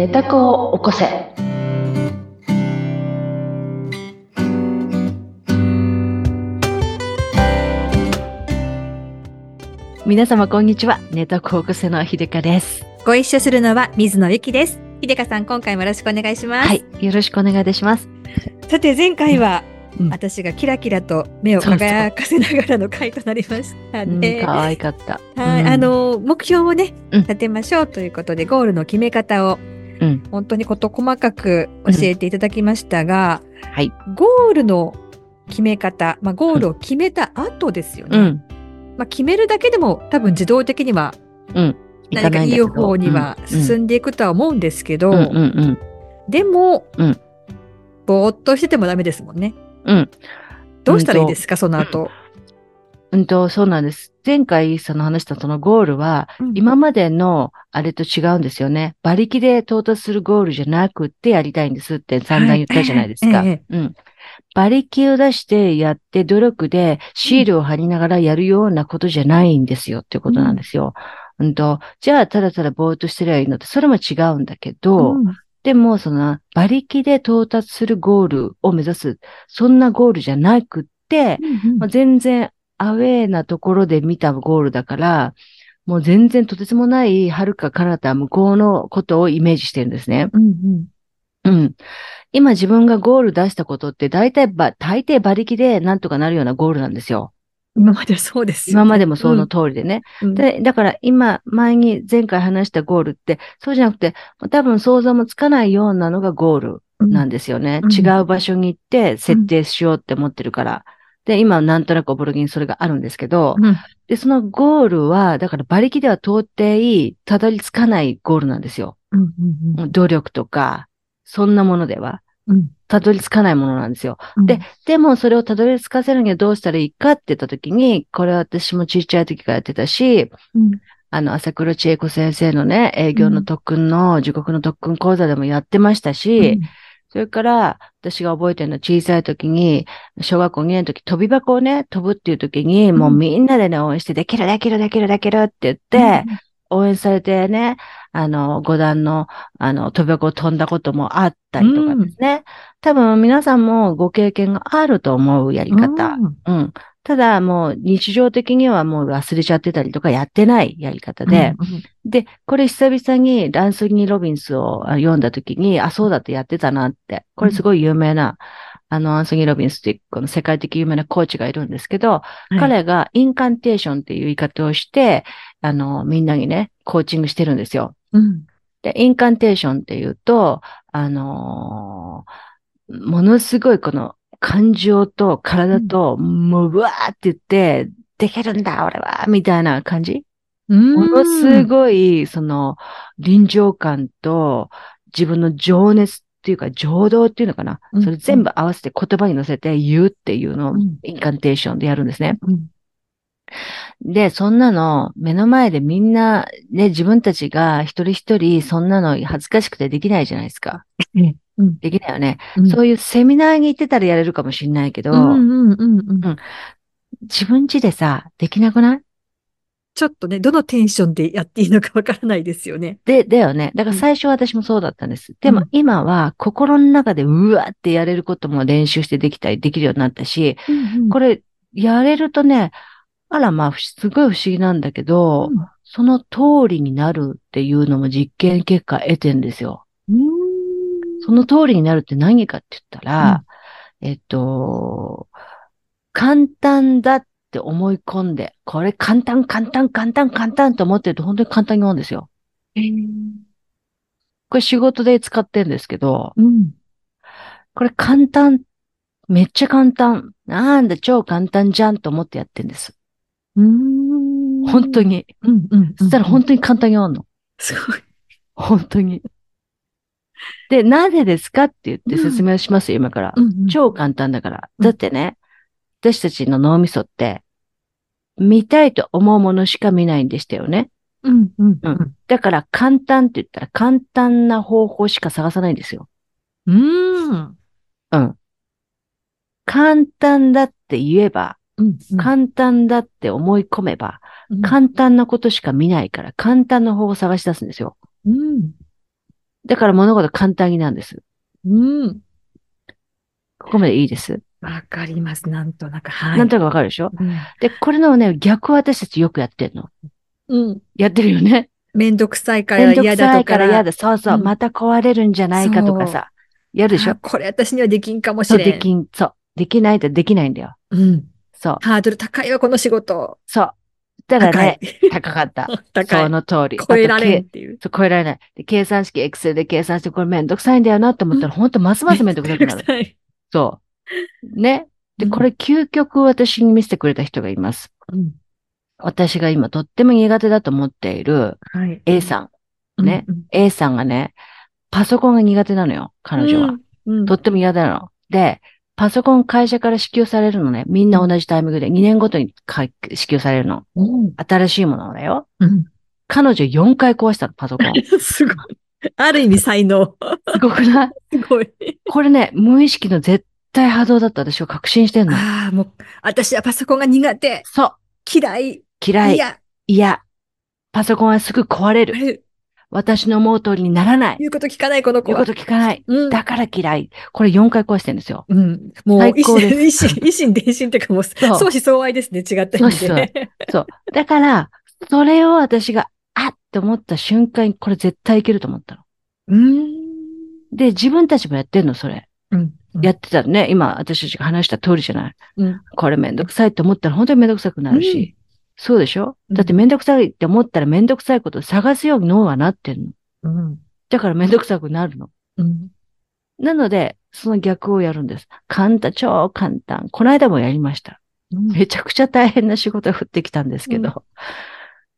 寝た子を起こせ。皆様こんにちは。寝た子を起こせの秀香です。ご一緒するのは水野ゆきです。秀香さん、今回もよろしくお願いします。はい。よろしくお願いいたします。さて、前回は、うん私がキラキラと目を輝かせながらの回となりましたうん、ね。可愛かった。はい、うんあ、の、目標をね、うん立てましょうということで、ゴールの決め方を、うん本当に事細かく教えていただきましたが、はい。ゴールの決め方、まあ、ゴールを決めた後ですよね。うん。まあ、決めるだけでも多分自動的にはうん。何かいい方にはうん進んでいくとは思うんですけど、うんうんうん。でも、うんぼーっとしててもダメですもんね。うん。どうしたらいいですか、その後。うんと、そうなんです。前回その話したそのゴールは、うん今までのあれと違うんですよね。馬力で到達するゴールじゃなくってやりたいんですって散々言ったじゃないですか。はいえうん。馬力を出してやって努力でシールを貼りながらやるようなことじゃないんですよっていうことなんですよ。うんと、じゃあただただぼーっとしてりゃいいのって、それも違うんだけど、うんでもその馬力で到達するゴールを目指す、そんなゴールじゃなくって、まあ、全然アウェーなところで見たゴールだから、もう全然とてつもない遥か彼方向こうのことをイメージしてるんですね。うんうんうん。今自分がゴール出したことって大体ば、大抵馬力でなんとかなるようなゴールなんですよ。今まではそうですよね、今までもその通りでね。うん、で、だから今、前に前回話したゴールって、そうじゃなくて、多分想像もつかないようなのがゴールなんですよね。うん違う場所に行って設定しようって思ってるから。で、今なんとなくおぼろぎにそれがあるんですけど、うん。で、そのゴールは、だから馬力では到底たどり着かないゴールなんですよ。うんうん努力とか、そんなものでは。うん。たどり着かないものなんですよ。うん。で、でもそれをたどり着かせるにはどうしたらいいかって言ったときに、これは私もちっちゃい時からやってたし、うん。あの、朝黒千恵子先生のね、営業の特訓の、地獄の特訓講座でもやってましたし、それから、私が覚えてるのは小さい時に、小学校2年の時、飛び箱をね、飛ぶっていう時に、もうみんなでね、応援して、できる、できる、できる、できるって言って、応援されてね、あの、五段の、あの、飛び箱を飛んだこともあったりとかですね。多分皆さんもご経験があると思うやり方。うんうん。ただもう日常的にはもう忘れちゃってたりとかやってないやり方で、で、これ久々にランソニー・ロビンスをあ読んだ時に、あ、そうだってやってたなって。これすごい有名な、あの、アンソニー・ロビンスっていうこの世界的有名なコーチがいるんですけど、うん彼がインカンテーションっていう言い方をして、あの、みんなにね、コーチングしてるんですよ。うん。で、インカンテーションっていうと、あのーものすごいこの感情と体と、もう、うわーって言って、できるんだ、俺は、みたいな感じ？うん。ものすごい、その、臨場感と、自分の情熱っていうか、情動っていうのかな？うん。それ全部合わせて言葉に乗せて言うっていうのをうん。インカンテーションでやるんですね。うんで、そんなの、目の前でみんな、ね、自分たちが一人一人、そんなの恥ずかしくてできないじゃないですか。うんできないよね。うんそういうセミナーに行ってたらやれるかもしれないけど、うんうんうんうん自分家でさ、できなくない？ちょっとね、どのテンションでやっていいのかわからないですよね。で、だよね。だから最初は私もそうだったんです。でも今は心の中でうわってやれることも練習してできたりできるようになったし、これ、れやれるとね、あらまあ、すごい不思議なんだけど、うんその通りになるっていうのも実験結果得てんですよ。その通りになるって何かって言ったら、えっと、簡単だって思い込んで、これ簡単、簡単、簡単、簡単と思ってると本当に簡単に思うんですよ。これ仕事で使ってんですけど、うんこれ簡単、めっちゃ簡単。なんだ、超簡単じゃんと思ってやってんです。うん本当に。うんうんそしたら本当に簡単に終わんの。すごい。本当に。で、なぜですかって言って説明しますよ、今から。超簡単だから。うんだってね、私たちの脳みそって、見たいと思うものしか見ないんでしたよね。うんうんうんだから簡単って言ったら簡単な方法しか探さないんですよ。うんうん。簡単だって言えば、うん簡単だって思い込めば、うん簡単なことしか見ないから、簡単な方法を探し出すんですよ。うんだから物事簡単になんです。うん。ここまでいいです。わかります。なんとなく。はい。なんとなくわかるでしょ？うん。で、これのね、逆を私たちよくやってんの。うん。やってるよね。めんどくさいからめんどく嫌だとか。さいから嫌だ。そうそう、うんまた壊れるんじゃないかとかさ。やるでしょ？あこれ私にはできんかもしそう、れん。できん、そう。できないとできないんだよ。うん。そう。ハードル高いわ、この仕事。そう。だからね、。高かった。高いそ。の通り。超えられんっていう。けそう超えられない。で、計算式、エクセルで計算して、これめんどくさいんだよなって思ったら、ほんとますますめんどくさくなる。はい。そう。ね。で、うんこれ究極私に見せてくれた人がいます。うん私が今とっても苦手だと思っているはい。A さん。ねうん。A さんがね、パソコンが苦手なのよ、彼女は。うん。とっても苦手なの。で、パソコン会社から支給されるのね。みんな同じタイミングで2年ごとにか支給されるの。うん。新しいものだよ。うん。彼女4回壊したの、パソコン。すごい。ある意味才能。すごくない？すごい。これね、無意識の絶対波動だった私は確信してんの。ああ、もう、私はパソコンが苦手。そう。嫌い。嫌い。いや、いや。パソコンはすぐ壊れる。私の思う通りにならない。言うこと聞かないこの子は。言うこと聞かない。うん。だから嫌い。これ4回壊してるんですよ。うん。もう、最高です一心、一心伝心っていうかもう、相思相愛ですね。違った意味相思で。そう。だから、それを私が、あっって思った瞬間に、これ絶対いけると思ったの。うん。で、自分たちもやってんの、それ。うん。やってたのね。今、私たちが話した通りじゃない。うん。これめんどくさいって思ったら本当にめんどくさくなるし。そうでしょ？うんだってめんどくさいって思ったらめんどくさいことを探すように脳はなってんの。うん。だからめんどくさくなるの。うん。なので、その逆をやるんです。簡単、超簡単。この間もやりました。めちゃくちゃ大変な仕事が降ってきたんですけど、うん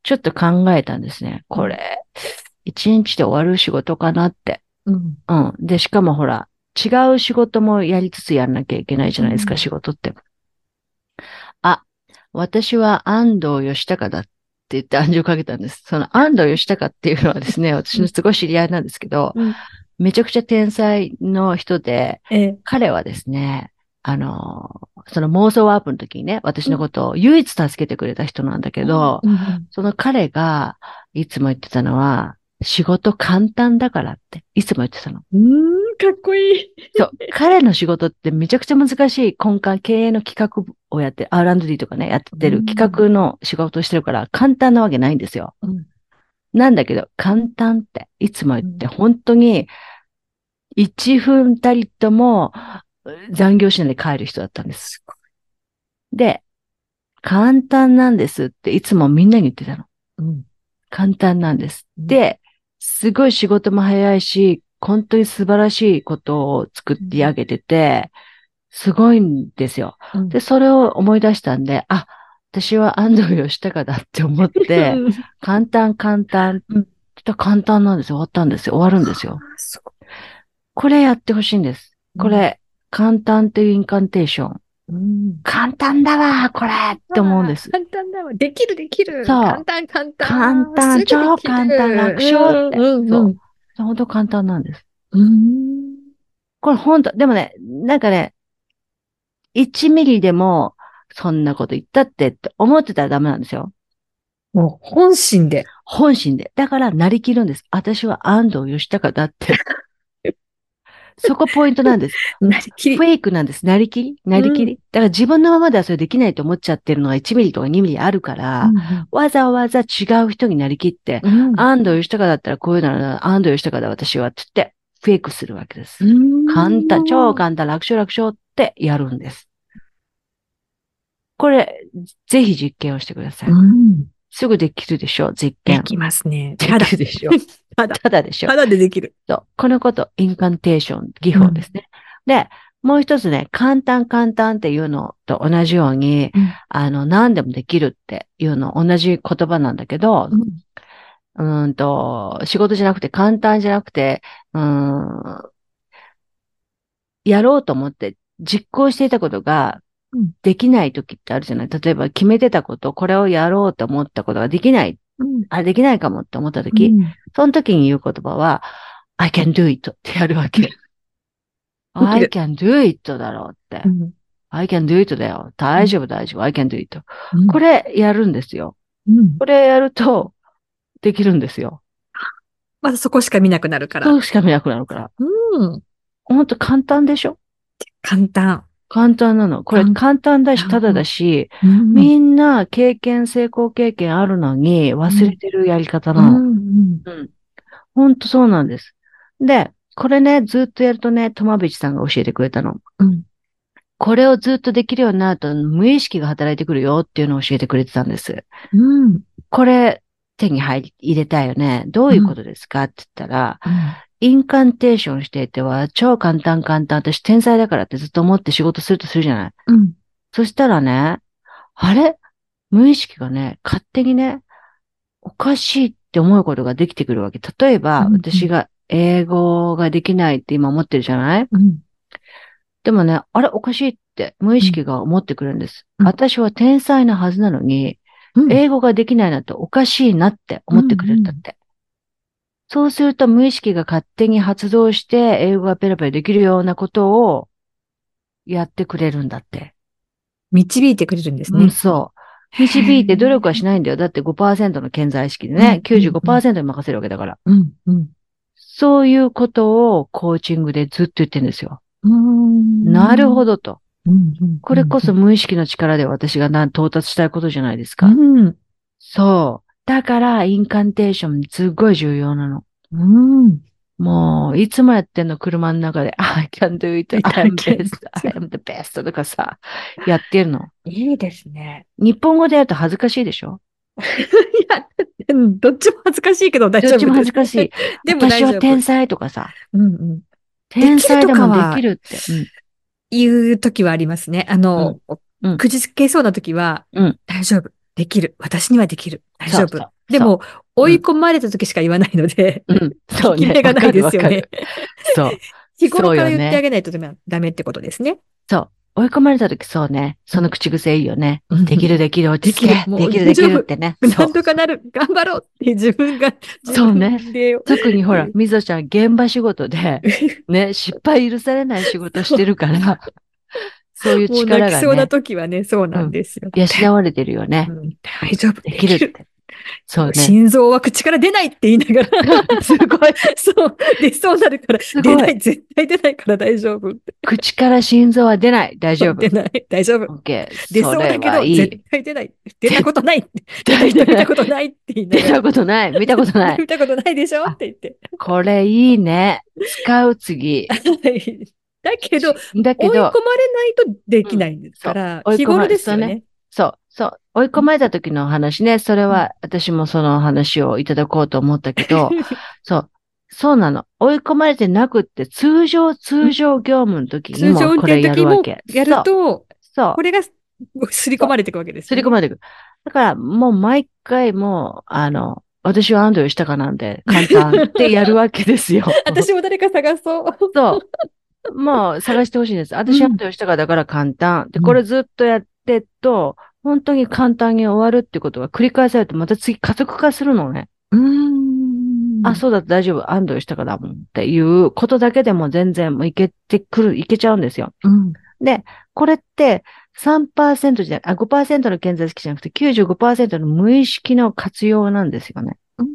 ちょっと考えたんですね。これ、一日で終わる仕事かなって。うん。うん。で、しかもほら、違う仕事もやりつつやんなきゃいけないじゃないですか、うん仕事って。あ、私は安藤義孝だって言って暗示をかけたんです。その安藤義孝っていうのはですね、私のすごい知り合いなんですけど、うん。めちゃくちゃ天才の人で、ええ。彼はですね、あの、その妄想ワープの時にね、私のことを唯一助けてくれた人なんだけど、うん。その彼がいつも言ってたのは、仕事簡単だからって、いつも言ってたの。うん。うん、かっこいい。そう、彼の仕事ってめちゃくちゃ難しい根幹、経営の企画をやって、R&D とかね、やってうんる企画の仕事をしてるから、簡単なわけないんですよ。うんなんだけど、簡単っていつも言って、うん本当に、一分たりとも残業しないで帰る人だったんです。で、簡単なんですっていつもみんなに言ってたの。うん。簡単なんです。うんで、すごい仕事も早いし、本当に素晴らしいことを作って上げてて、すごいんですよ。うんで、それを思い出したんで、あ、私は安藤義孝だって思って、簡単簡単簡単なんですよ。終わったんですよ。終わるんですよ。これやってほしいんです。これ、簡単っていうインカンテーション。うん。簡単だわ、これって思うんです。簡単だわ。できる、できる。そう簡単、簡単。簡単超簡単楽勝ってうんうんそう本当簡単なんです。うん。これ本当、でもね、なんかね、1ミリでも、そんなこと言ったってって思ってたらダメなんですよ。もう本心で。本心で。だから、なりきるんです。私は安藤義孝だって。そこポイントなんです。なりきりフ。ェイクなんです。なりきり？なりきり、だから自分のままではそれできないと思っちゃってるのが1ミリとか2ミリあるから、わざわざ違う人になりきって、うん安藤義孝だったらこういうのな安藤義孝だ私はって言って、フェイクするわけです。うん簡単、超簡単、楽勝楽勝ってやるんです。これ、ぜひ実験をしてください。うんすぐできるでしょ、実で験。きますね。でただき、るでしょ。ただ、ただでしょた。だでできる。そう。このこと、インカンテーション、技法ですね。で、もう一つね、簡単簡単っていうのと同じように、うんあの、何でもできるっていうの、同じ言葉なんだけど、うーんと、仕事じゃなくて、簡単じゃなくて、うーん、やろうと思って実行していたことがうんできない時ってあるじゃない？例えば決めてたこと、これをやろうと思ったことができない。うんあ、できないかもって思った時、うんその時に言う言葉は、I can do it ってやるわけ。I can do it だろうって。うん。I can do it だよ。大丈夫大丈夫。I can do it. うんこれやるんですよ。うんこれやるとできるんですよ。まずそこしか見なくなるから。そうしか見なくなるから。うん。ほんと簡単でしょ？簡単。簡単なの。これ簡簡単だし、うんただだし、うんみんな経験、成功経験あるのに忘れてるやり方なの。うんうんうん。ほんとそうなんです。で、これね、ずっとやるとね、トマビチさんが教えてくれたの。うんこれをずっとできるようになると無意識が働いてくるよっていうのを教えてくれてたんです。うんこれ手に入り入れたいよね。どういうことですか？って言ったら、うんインカンテーションしていては超簡単簡単。私天才だからってずっと思って仕事するとするじゃない。うんそしたらね、あれ？無意識がね、勝手にね、おかしいって思うことができてくるわけ。例えば、うんうん私が英語ができないって今思ってるじゃない？うんでもね、あれ？おかしいって無意識が思ってくるんです。うん私は天才なはずなのに、うん英語ができないなんておかしいなって思ってくれるんだって。そうすると無意識が勝手に発動して英語がペラペラできるようなことをやってくれるんだって。導いてくれるんですうん、ね。そう。導いて努力はしないんだよ。だって5%の健在意識でね、うん95%に任せるわけだから。うんうんそういうことをコーチングでずっと言ってるんですよ。うんなるほどと。これこそ無意識の力で私がな到達したいことじゃないですか。うんそう。だから、インカンテーションすっごい重要なの。うんもう、いつもやってんの、車の中で、I can do it, I I'm can best, I am the best とかさ、やってるの。いいですね。日本語でやると恥ずかしいでしょ？いや、うんどっちも恥ずかしいけど大丈夫です。どっちも恥ずかしい。でも。私は天才とかさ、うんうん。天才でもできるって。うん言う時はありますね。あの、うんくじつけそうな時は、うん大丈夫。できる。私にはできる。大丈夫。そうそうでも、追い込まれた時しか言わないので、うん。そうがないですよねそう。日頃から言ってあげないとダメってことですね。そう。追い込まれた時そうね。その口癖いいよね。うんできるできる落ち着け。できるできるできるってね。そな。うんとかなる。頑張ろうって自分が、そうね特にほらうん、みぞちゃん現場仕事で、ね、失敗許されない仕事してるから、そういう力が泣きそうなね、時はね、そうなんですよ。養われてるよね。うん大丈夫。できるって。そうね。心臓は口から出ないって言いながら、すごい。そう、出そうなるから、出ない、絶対出ないから大丈夫。口から心臓は出ない。大丈夫出。ない、大丈夫。出そうだけど、絶。対出ない。出たことない。出ない出たことないって言いな出たがら。ことない。見たことない。見たことないでしょ？って言って。これいいね。使う次。はいだけど、だけど追い込まれ、ないとできないんですから、うん日頃ですよね。そう、そう。追い込まれた時の話ね。それは、私もその話をいただこうと思ったけど、そう。そうなの。追い込まれてなくって、通常、通常業務の時にもこれやるわけ。やると、そう。これがすり込まれていくわけですよね。すり込まれてくる。だから、もう毎回もう、あの、私はアンドロイドしたかなんで、簡単ってやるわけですよ。私も誰か探そう。そう。もう探してほしいんです。私うんアンドロイドしたからだから簡単。で、うんこれずっとやってると、本当に簡単に終わるってことが繰り返されて、また次加速化するのね。うーんあ、そうだ、大丈夫。アンドロイドしたからだもんっていうことだけでも全然もういけてくる、いけちゃうんですよ。うん。で、これって3%じゃ、あ、5%の健在意識じゃなくて95%の無意識の活用なんですよね。うん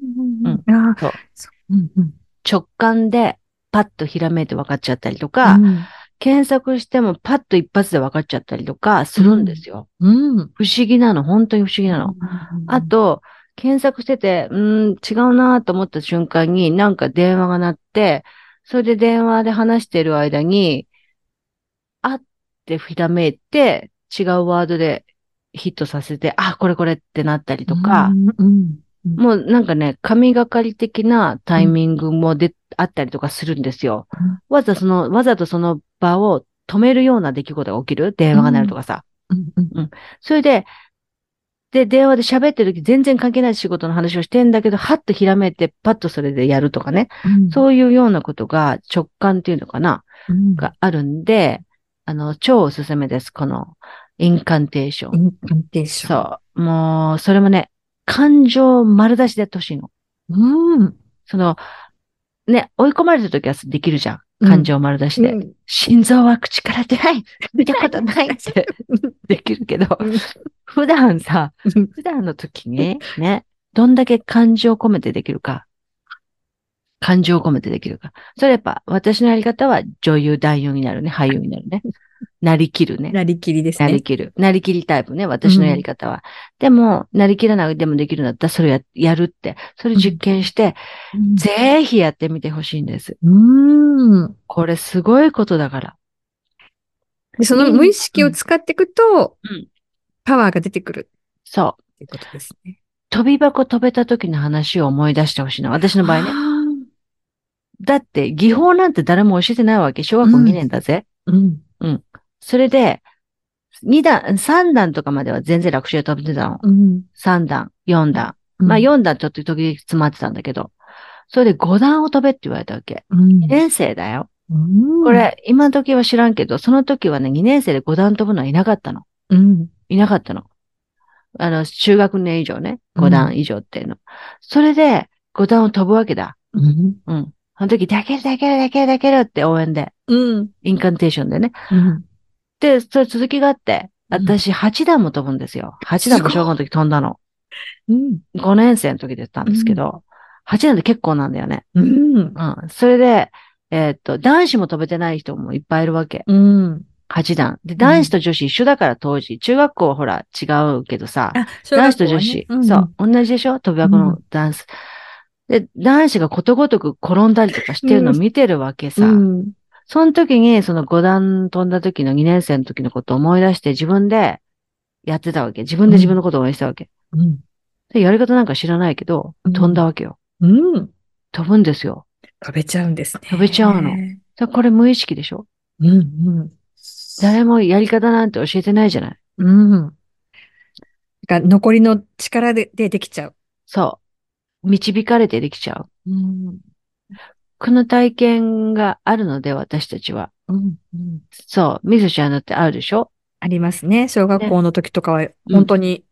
うんうんあそうそううんうん直感でパッとひらめいて分かっちゃったりとか、うん。検索してもパッと一発で分かっちゃったりとかするんですよ。うん。不思議なの、本当に不思議なの。あ、と、検索してて、うーん、違うなと思った瞬間になんか電話が鳴って、それで電話で話してる間に、あってひらめいて、違うワードでヒットさせて、あ、これこれってなったりとか、うん。うんもうなんかね、神がかり的なタイミングもで、あったりとかするんですよ。うんわざその、わざとその場を止めるような出来事が起きる電話が鳴るとかさ。うんうんそれで、で、電話で喋ってる時全然関係ない仕事の話をしてんだけど、はっとひらめいて、パッとそれでやるとかね。うんそういうようなことが直感っていうのかなうんがあるんで、あの、超おすすめです。この、 incantation。incantation。そう。もう、それもね、感情丸出しでやってほしいの。うん。その、ね、追い込まれた時はできるじゃん。うん感情丸出しで。うん心臓は口から出ない 見たことないって できるけどうん、普段さ、うん普段の時にね、どんだけ感情込めてできるか。感情を込めてできるから。それやっぱ、私のやり方は女優、男優になるね。俳優になるね。なりきるね。なりきりですね。なりきる。なりきりタイプね。私のやり方は。でも、なりきらないでもできるんだったら、それややるって。それ実験して、ぜひやってみてほしいんです。うん。うんこれすごいことだから。で、その無意識を使っていくと、うんパワーが出てくるそう。っていうことですね。飛び箱飛べた時の話を思い出してほしいの。私の場合ね。だって、技法なんて誰も教えてないわけ。小学校うん2年だぜ。うん。それで、2段、3段とかまでは全然楽勝で飛べてたの。うん。3段、4段。まあ4段ちょっと時々詰まってたんだけど。それで5段を飛べって言われたわけ。うん。2年生だよ。うんこ、れ、今の時は知らんけど、その時はね、2年生で5段飛ぶのはいなかったの。うん。いなかったの。あの、中学年以上ね。うん5段以上っていうの。それで、5段を飛ぶわけだ。うん。うん。その時、でける、でける、でける、でけるって応援で、うん。インカンテーションでね。うん。で、それ続きがあって、うん私8段も飛ぶんですよ。8段も小学校の時飛んだの。うん。5年生の時でったんですけど、8段って結構なんだよね。うん。うん。それで、えーっと、男子も飛べてない人もいっぱいいるわけ。うん。8段。で、男子と女子一緒だから当時。中学校はほら違うけどさ。あ、男子と女子。そう。同じでしょ？飛び箱のダンス。で、男子がことごとく転んだりとかしてるのを見てるわけさ。うん。その時に、その5段飛んだ時の2年生の時のことを思い出して自分でやってたわけ。自分で自分のことを応援したわけ。うん。でやり方なんか知らないけど、うん飛んだわけよ。うん。飛ぶんですよ。飛べちゃうんですね。飛べちゃうのこれ無意識でしょうん。誰もやり方なんて教えてないじゃない。うん。残りの力ででできちゃう。そう。導かれてできちゃう。うん。この体験があるので、私たちは。うん。うんそう。ミスちゃんだってあるでしょ？ありますね。小学校の時とかは、本当に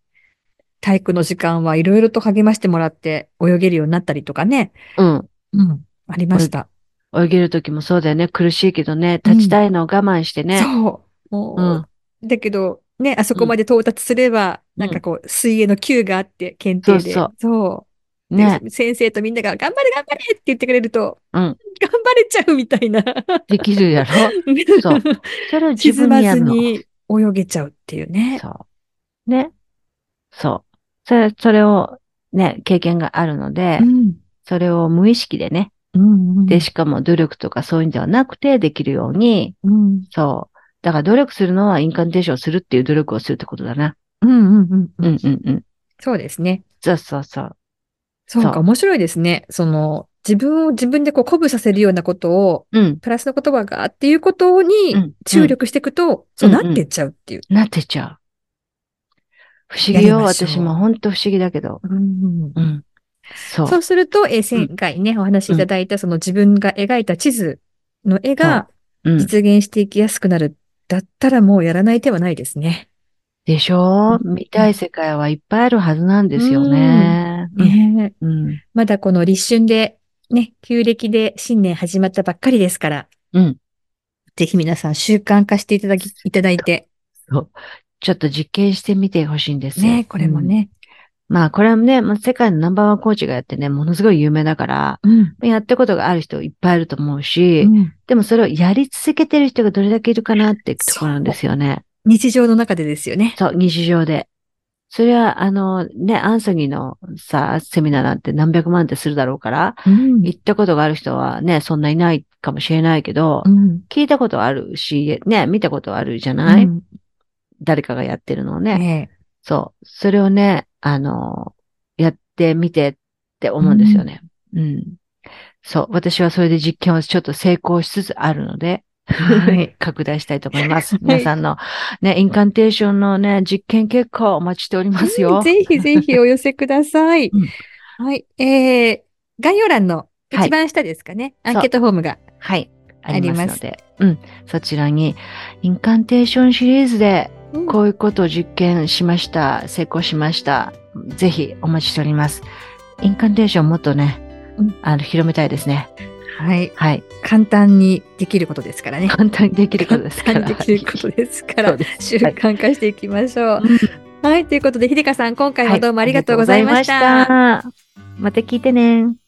体育の時間はいろいろと励ましてもらって泳げるようになったりとかね。うん。うん。ありました。泳げる時もそうだよね。苦しいけどね。立ちたいのを我慢してね。そう。もううん。だけど、ね、あそこまで到達すれば、うんなんかこう、水泳の級があって、検定で。そうそうね。で先生とみんなが、頑張れ頑張れって言ってくれると、うん。頑張れちゃうみたいな。できるやろ？そう。それを自沈まず分にやるの。に泳げちゃうっていうね。そう。ね。そう。それ、それをね、経験があるので、うん。それを無意識でね。うんうんで、しかも努力とかそういうんではなくてできるように、うんそう。だから努力するのはインカンテーションするっていう努力をするってことだな。うんうんうんううんんうんうん。そうですね。そうそうそう。そうか、面白いですね。その、自分を自分でこう鼓舞させるようなことを、うん。プラスの言葉があっていうことにうん注力していくと、そうなってっちゃうっていう。なってっちゃう。不思議よ。私も本当不思議だけど。うんうん。そう。そうすると、えー前回ね、お話しいただいたその自分が描いた地図の絵がうん。実現していきやすくなる。だったらもうやらない手はないですね。でしょ？うん見たい世界はいっぱいあるはずなんですよね。ねえうん。まだこの立春で、ね、旧暦で新年始まったばっかりですから、うん。ぜひ皆さん習慣化していただき、いただいて、そう。ちょっと実験してみてほしいんですよ。ね、これもね。まあ、これはね、まあ、世界のナンバーワンコーチがやってね、ものすごい有名だから、うん。やったことがある人いっぱいいると思うし、うんでもそれをやり続けてる人がどれだけいるかなっていうところなんですよね。日常の中でですよね。そう、日常で。それは、あの、ね、アンソニーのさ、セミナーなんて何百万ってするだろうから、うん行ったことがある人はね、そんないないかもしれないけど、うん聞いたことあるし、ね、見たことあるじゃない、うん誰かがやってるのをね。ねそう。それをね、あの、やってみてって思うんですよね。うん。そう。私はそれで実験をちょっと成功しつつあるので、はい拡大したいと思います。はい皆さんのね、インカンテーションのね、実験結果をお待ちしておりますよ。ぜひぜひお寄せくださいうん。はい。えー、概要欄のはい一番下ですかね。そうアンケートフォームが。はい。ありますので。うん。そちらに、 incantation シリーズで、こういうことを実験しました。成功しました。ぜひお待ちしております。 incantation もっとね、うんあの、広めたいですね。はい。はい。簡単にできることですからね。簡単にできることですから。簡単にできることですから習慣化していきましょう。はい。ということで、ひでかさん、今回もどうもありがとうございまざいまし。したた。また聞いてね。